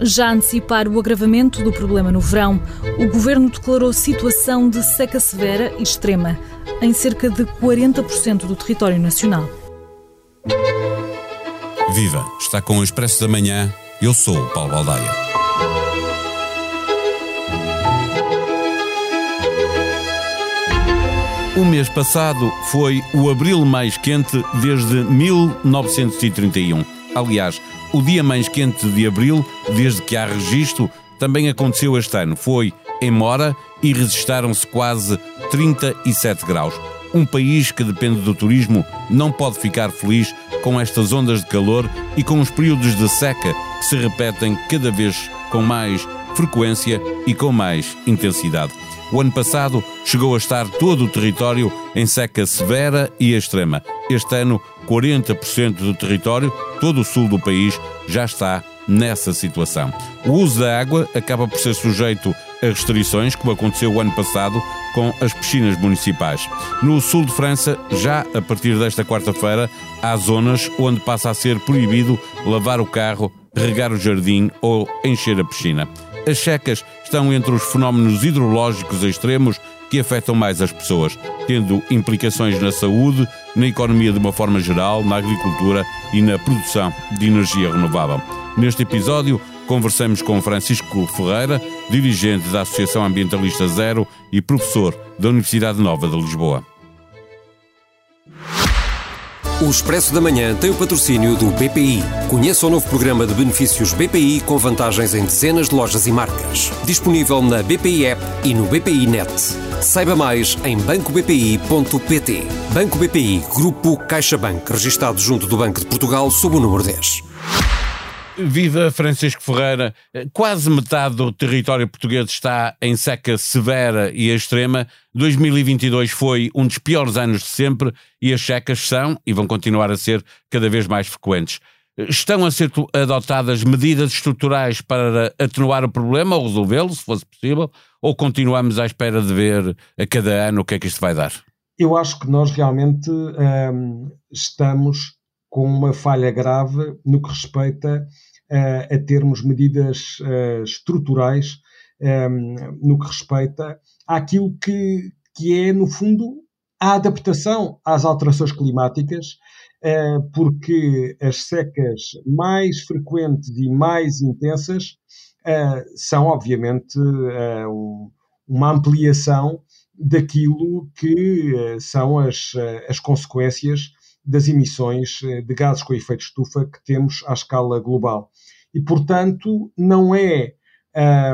Já a antecipar o agravamento do problema no verão, o governo declarou situação de seca severa e extrema em cerca de 40% do território nacional. Viva! Está com o Expresso da Manhã. Eu sou o Paulo Baldaia. O mês passado foi o abril mais quente desde 1931. Aliás, o dia mais quente de abril, desde que há registro, também aconteceu este ano. Foi em Mora e registaram-se quase 37 graus. Um país que depende do turismo não pode ficar feliz com estas ondas de calor e com os períodos de seca que se repetem cada vez com mais frequência e com mais intensidade. O ano passado chegou a estar todo o território em seca severa e extrema. Este ano, 40% do território, todo o sul do país, já está nessa situação. O uso da água acaba por ser sujeito a restrições, como aconteceu o ano passado com as piscinas municipais. No sul de França, já a partir desta quarta-feira, há zonas onde passa a ser proibido lavar o carro, regar o jardim ou encher a piscina. As secas estão entre os fenómenos hidrológicos extremos que afetam mais as pessoas, tendo implicações na saúde, na economia de uma forma geral, na agricultura e na produção de energia renovável. Neste episódio, conversamos com Francisco Ferreira, dirigente da Associação Ambientalista Zero e professor da Universidade Nova de Lisboa. O Expresso da Manhã tem o patrocínio do BPI. Conheça o novo programa de benefícios BPI com vantagens em dezenas de lojas e marcas. Disponível na BPI App e no BPI Net. Saiba mais em bancobpi.pt. Banco BPI, Grupo CaixaBank, registado junto do Banco de Portugal sob o número 10. Viva Francisco Ferreira. Quase metade do território português está em seca severa e extrema. 2022 foi um dos piores anos de sempre e as secas são e vão continuar a ser cada vez mais frequentes. Estão a ser adotadas medidas estruturais para atenuar o problema ou resolvê-lo, se fosse possível, ou continuamos à espera de ver a cada ano o que é que isto vai dar? Eu acho que nós realmente hum, estamos com uma falha grave no que respeita uh, a termos medidas uh, estruturais um, no que respeita àquilo que, que é, no fundo, a adaptação às alterações climáticas, porque as secas mais frequentes e mais intensas são, obviamente, um, uma ampliação daquilo que são as, as consequências das emissões eh, de gases com efeito estufa que temos à escala global. E, portanto, não é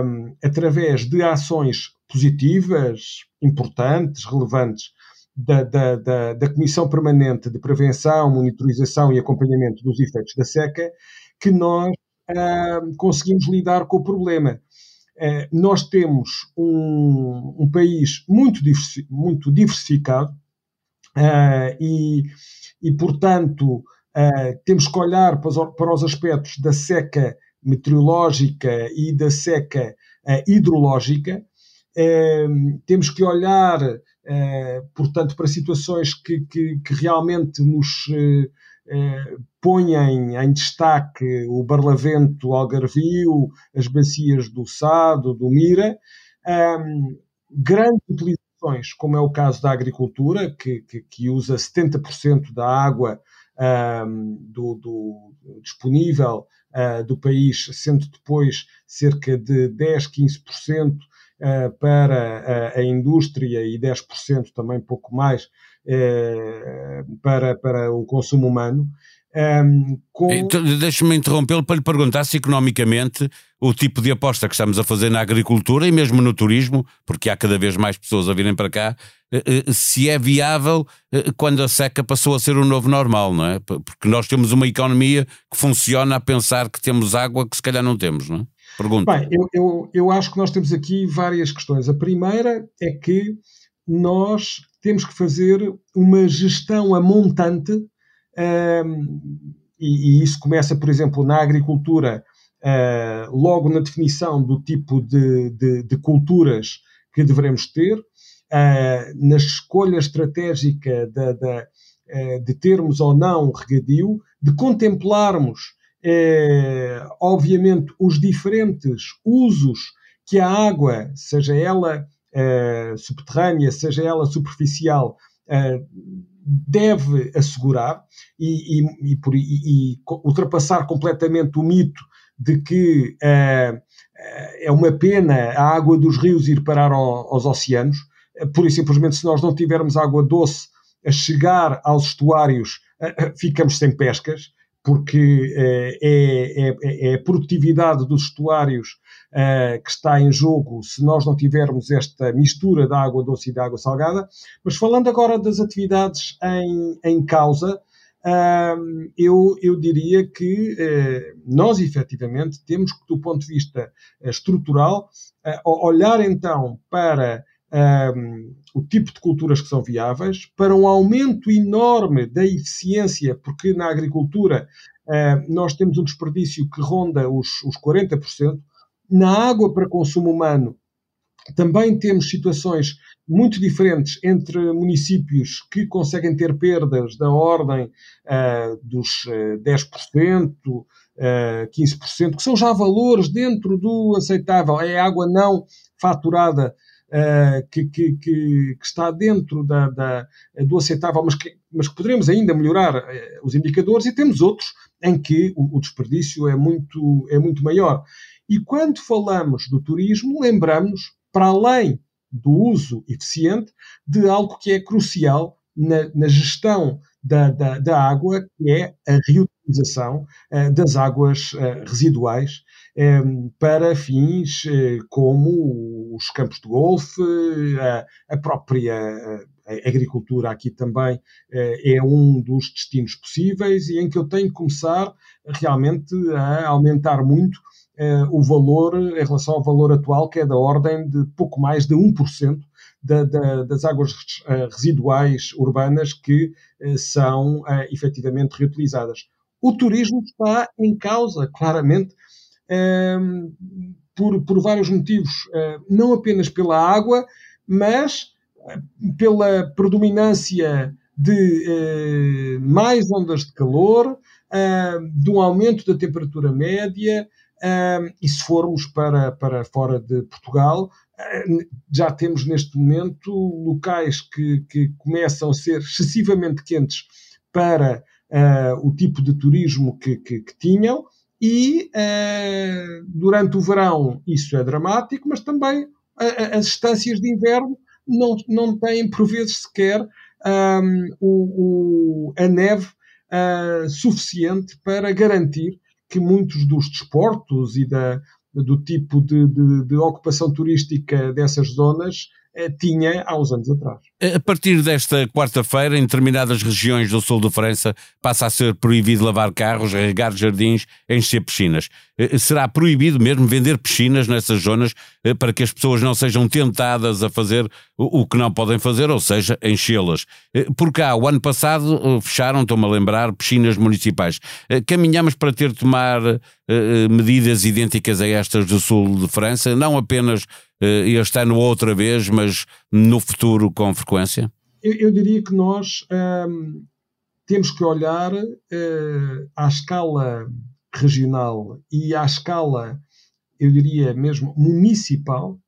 um, através de ações positivas, importantes, relevantes, da, da, da, da, Comissão Permanente de Prevenção, Monitorização e Acompanhamento dos Efeitos da Seca que nós uh, conseguimos lidar com o problema. Uh, nós temos um, um país muito, diversi muito diversificado uh, e e, portanto, temos que olhar para os, para os, aspectos da seca meteorológica e da seca hidrológica. Temos que olhar, portanto, para situações que, que, que realmente nos ponham em destaque o Barlavento, o Algarvio, as bacias do Sado, do Mira. Um, grande utilização como é o caso da agricultura, que, que, que usa 70% da água um, do, do, disponível uh, do país, sendo depois cerca de 10, 15% uh, para a, a, indústria e 10% também pouco mais uh, para, para o consumo humano. Um, com... então, Deixe-me interrompê-lo para lhe perguntar se economicamente o tipo de aposta que estamos a fazer na agricultura e mesmo no turismo, porque há cada vez mais pessoas a virem para cá, eh, eh, se é viável eh, quando a seca passou a ser o novo normal, não é? Porque nós temos uma economia que funciona a pensar que temos água que se calhar não temos, não é? Pergunto. Bem, eu, eu, eu acho que nós temos aqui várias questões. A primeira é que nós temos que fazer uma gestão a montante e, isso começa, por exemplo, na agricultura, uh, logo na definição do tipo de, de, de culturas que devemos ter, uh, na escolha estratégica de, de, uh, de termos ou não regadio, de contemplarmos obviamente, os diferentes usos que a água, seja ela subterrânea, seja ela superficial, deve assegurar e, e, e, por, e, ultrapassar completamente o mito de que é, é uma pena a água dos rios ir parar ao, aos oceanos. Pura e simplesmente, se nós não tivermos água doce a chegar aos estuários, ficamos sem pescas porque eh, é, é, é, a produtividade dos estuários uh, que está em jogo se nós não tivermos esta mistura de água doce e de água salgada. Mas falando agora das atividades em, em causa, uh, eu, eu diria que uh, nós efetivamente temos que, do ponto de vista estrutural, olhar então para um, o tipo de culturas que são viáveis, para um aumento enorme da eficiência, porque na agricultura uh, nós temos um desperdício que ronda os, os 40%. Na água para consumo humano também temos situações muito diferentes entre municípios que conseguem ter perdas da ordem uh, dos uh, 10%, uh, 15%, que são já valores dentro do aceitável. É água não faturada uh, que, que, que, está dentro da, da, do aceitável, mas que, mas que poderemos ainda melhorar uh, os indicadores, e temos outros em que o, o, desperdício é muito, é muito maior. E quando falamos do turismo, lembramos, para além do uso eficiente, de algo que é crucial na, na gestão da, da, da, água, que é a reutilização uh, das águas uh, residuais um, para fins uh, como os campos de golfe, a, a própria a agricultura aqui também é um dos destinos possíveis e em que eu tenho que começar realmente a aumentar muito o valor em relação ao valor atual, que é da ordem de pouco mais de 1% da, da, das águas uh, residuais urbanas que são uh, efetivamente reutilizadas. O turismo está em causa, claramente, por, por vários motivos, uh, não apenas pela água, mas pela predominância de mais ondas de calor, de um aumento da temperatura média, e se formos para, para fora de Portugal, já temos neste momento locais que, que começam a ser excessivamente quentes para o tipo de turismo que, que, que tinham, e uh, durante o verão isso é dramático, mas também uh, as estâncias de inverno não, não têm, por vezes, sequer um, o, o, a neve suficiente para garantir que muitos dos desportos e da, do tipo de, de, de ocupação turística dessas zonas eh, tinha há uns anos atrás. A partir desta quarta-feira, em determinadas regiões do sul da França, passa a ser proibido lavar carros, regar jardins, encher piscinas. Eh, será proibido mesmo vender piscinas nessas zonas eh, para que as pessoas não sejam tentadas a fazer o que não podem fazer, ou seja, enchê-las. Por cá, o ano passado, fecharam, estou-me a lembrar, piscinas municipais. Caminhamos para ter de tomar medidas idênticas a estas do sul de França, não apenas eh, este ano outra vez, mas no futuro com frequência? Eu, eu diria que nós ehm, temos que olhar uh, à escala regional e à escala, eu diria mesmo, municipal,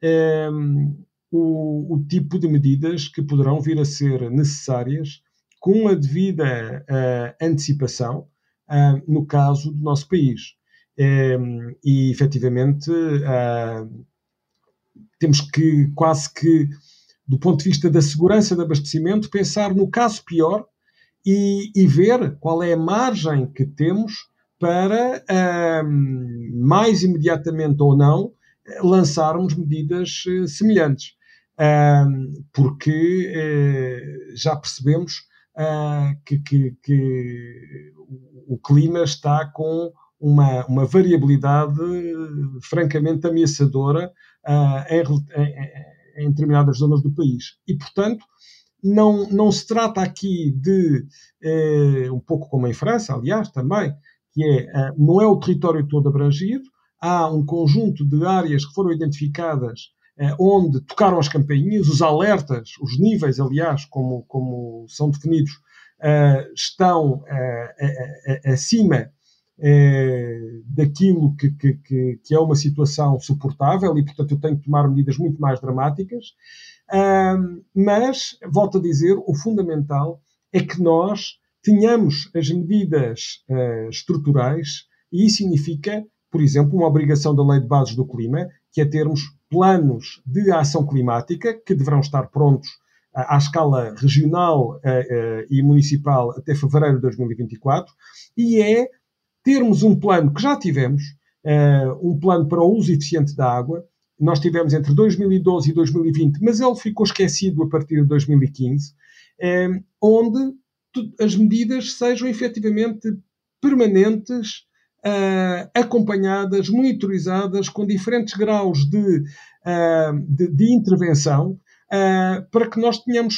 ehm, o, o, tipo de medidas que poderão vir a ser necessárias com a devida uh, antecipação uh, no caso do nosso país. Ehm, e efetivamente temos que quase que, do ponto de vista da segurança de abastecimento, pensar no caso pior e, e ver qual é a margem que temos para, um, mais imediatamente ou não, lançarmos medidas uh, semelhantes. Um, porque uh, já percebemos uh, que, que, que, o clima está com uma, uma variabilidade francamente ameaçadora uh, em, em, em, determinadas zonas do país. E, portanto, não, não se trata aqui de, eh, um pouco como em França, aliás, também, que é, uh, não é o território todo abrangido, há um conjunto de áreas que foram identificadas uh, onde tocaram as campainhas, os alertas, os níveis, aliás, como, como são definidos, estão acima daquilo que, que, que, é uma situação suportável e, portanto, eu tenho que tomar medidas muito mais dramáticas. mas, volto a dizer, o fundamental é que nós tenhamos as medidas uh, estruturais e isso significa, por exemplo, uma obrigação da Lei de Bases do Clima, que é termos planos de ação climática que deverão estar prontos à escala regional uh, e municipal até fevereiro de 2024, e é termos um plano que já tivemos, um plano para o uso eficiente da água. Nós tivemos entre 2012 e 2020, mas ele ficou esquecido a partir de 2015, onde as medidas sejam efetivamente permanentes, uh, acompanhadas, monitorizadas, com diferentes graus de, de, de intervenção, para que nós tenhamos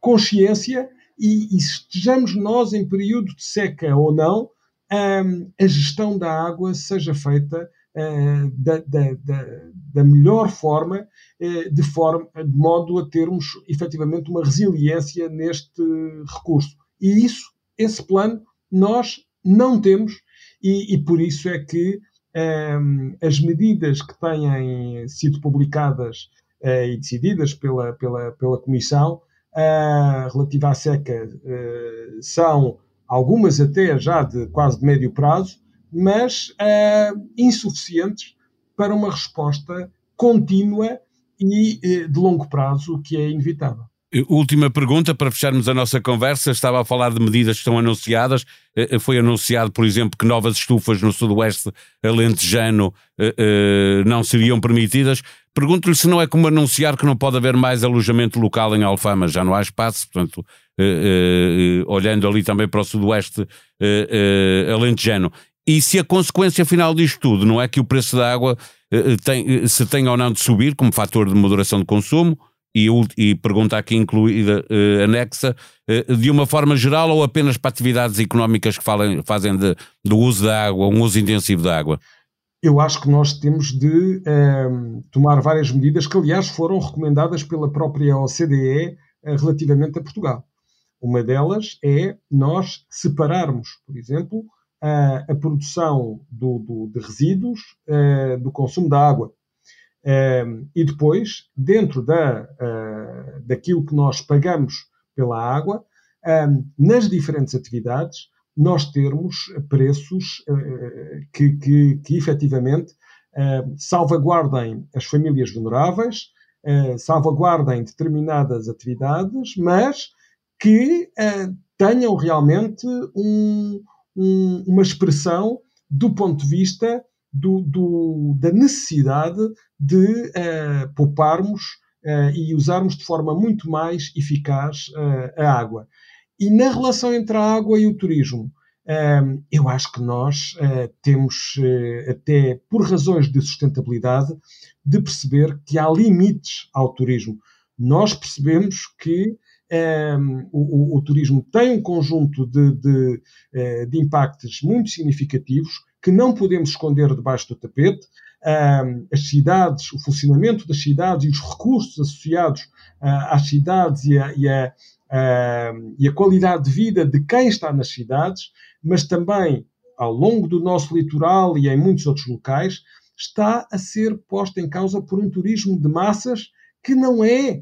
consciência e, e, estejamos nós em período de seca ou não, a gestão da água seja feita da, da, da, da, melhor forma, de, forma, de modo a termos efetivamente uma resiliência neste recurso. E isso, esse plano, nós não temos, e, e por isso é que um, as medidas que têm sido publicadas uh, e decididas pela, pela, pela Comissão relativa à seca são algumas até já de quase de médio prazo, mas insuficientes para uma resposta contínua e de longo prazo que é inevitável. Última pergunta para fecharmos a nossa conversa. Estava a falar de medidas que estão anunciadas. Eh, foi anunciado, por exemplo, que novas estufas no sudoeste alentejano não seriam permitidas. Pergunto-lhe se não é como anunciar que não pode haver mais alojamento local em Alfama. Já não há espaço, portanto, olhando ali também para o sudoeste alentejano. E se a consequência final disto tudo não é que o preço da água tem, se tem ou não de subir como fator de moderação de consumo, e, e pergunta aqui incluída, anexa, de uma forma geral ou apenas para atividades económicas que falem, fazem de, do uso da água, um uso intensivo da água? Eu acho que nós temos de um, ehm, tomar várias medidas que, aliás, foram recomendadas pela própria OCDE uh, eh, relativamente a Portugal. Uma delas é nós separarmos, por exemplo, a produção do, do, de resíduos do consumo da água e depois, dentro da, uh, daquilo que nós pagamos pela água, nas diferentes atividades, nós termos preços uh, que, que, que efetivamente uh, salvaguardem as famílias vulneráveis, salvaguardem determinadas atividades, mas que tenham realmente um, um, uma expressão do ponto de vista do, do, da necessidade de uh, pouparmos uh, e usarmos de forma muito mais eficaz uh, a água. E na relação entre a água e o turismo, eu acho que nós temos, até por razões de sustentabilidade, de perceber que há limites ao turismo. Nós percebemos que um, o, turismo tem um conjunto de, de, de impactos muito significativos que não podemos esconder debaixo do tapete. as cidades, o funcionamento das cidades e os recursos associados uh, às cidades e a, e, a, uh, e a qualidade de vida de quem está nas cidades, mas também ao longo do nosso litoral e em muitos outros locais, está a ser posta em causa por um turismo de massas que não é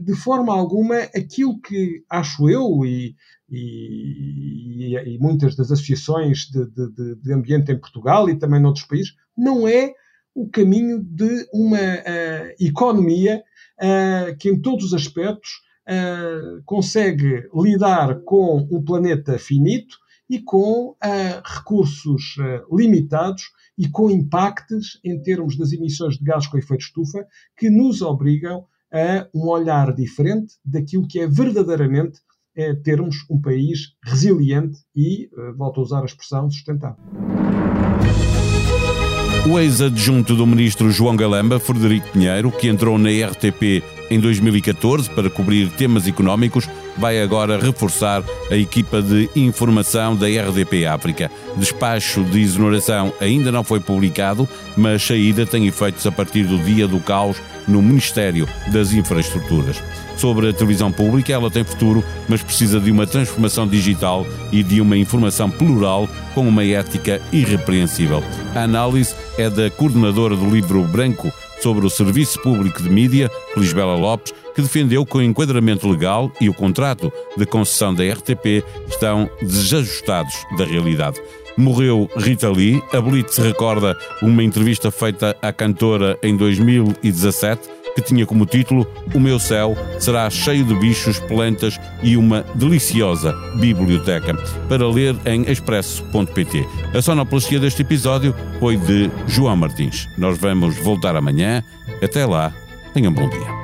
de forma alguma aquilo que acho eu e, e, e muitas das associações de, de, de, ambiente em Portugal e também noutros países, não é o caminho de uma uh, economia uh, que, em todos os aspectos, uh, consegue lidar com um planeta finito e com recursos limitados e com impactos em termos das emissões de gases com efeito estufa que nos obrigam a um olhar diferente daquilo que é verdadeiramente é termos um país resiliente e, eh, volto a usar a expressão, sustentável. O ex-adjunto do ministro João Galamba, Frederico Pinheiro, que entrou na RTP em 2014 para cobrir temas económicos, vai agora reforçar a equipa de informação da RDP África. Despacho de exoneração ainda não foi publicado, mas saída tem efeitos a partir do dia do caos no Ministério das Infraestruturas. Sobre a televisão pública, ela tem futuro, mas precisa de uma transformação digital e de uma informação plural com uma ética irrepreensível. A análise é da coordenadora do livro branco sobre o Serviço Público de Mídia, Lisbela Lopes, que defendeu que o enquadramento legal e o contrato de concessão da RTP estão desajustados da realidade. Morreu Rita Lee. A Blitz recorda uma entrevista feita à cantora em 2017 que tinha como título O meu céu será cheio de bichos, plantas e uma deliciosa biblioteca, para ler em expresso.pt. A sonoplastia deste episódio foi de João Martins. Nós vamos voltar amanhã. Até lá, tenham um bom dia.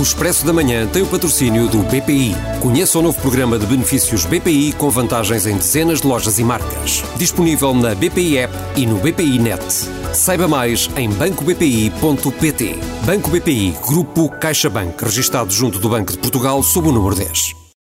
O Expresso da Manhã tem o patrocínio do BPI. Conheça o novo programa de benefícios BPI com vantagens em dezenas de lojas e marcas. Disponível na BPI App e no BPI Net. Saiba mais em bancobpi.pt. Banco BPI, Grupo CaixaBank, registado junto do Banco de Portugal sob o número 10.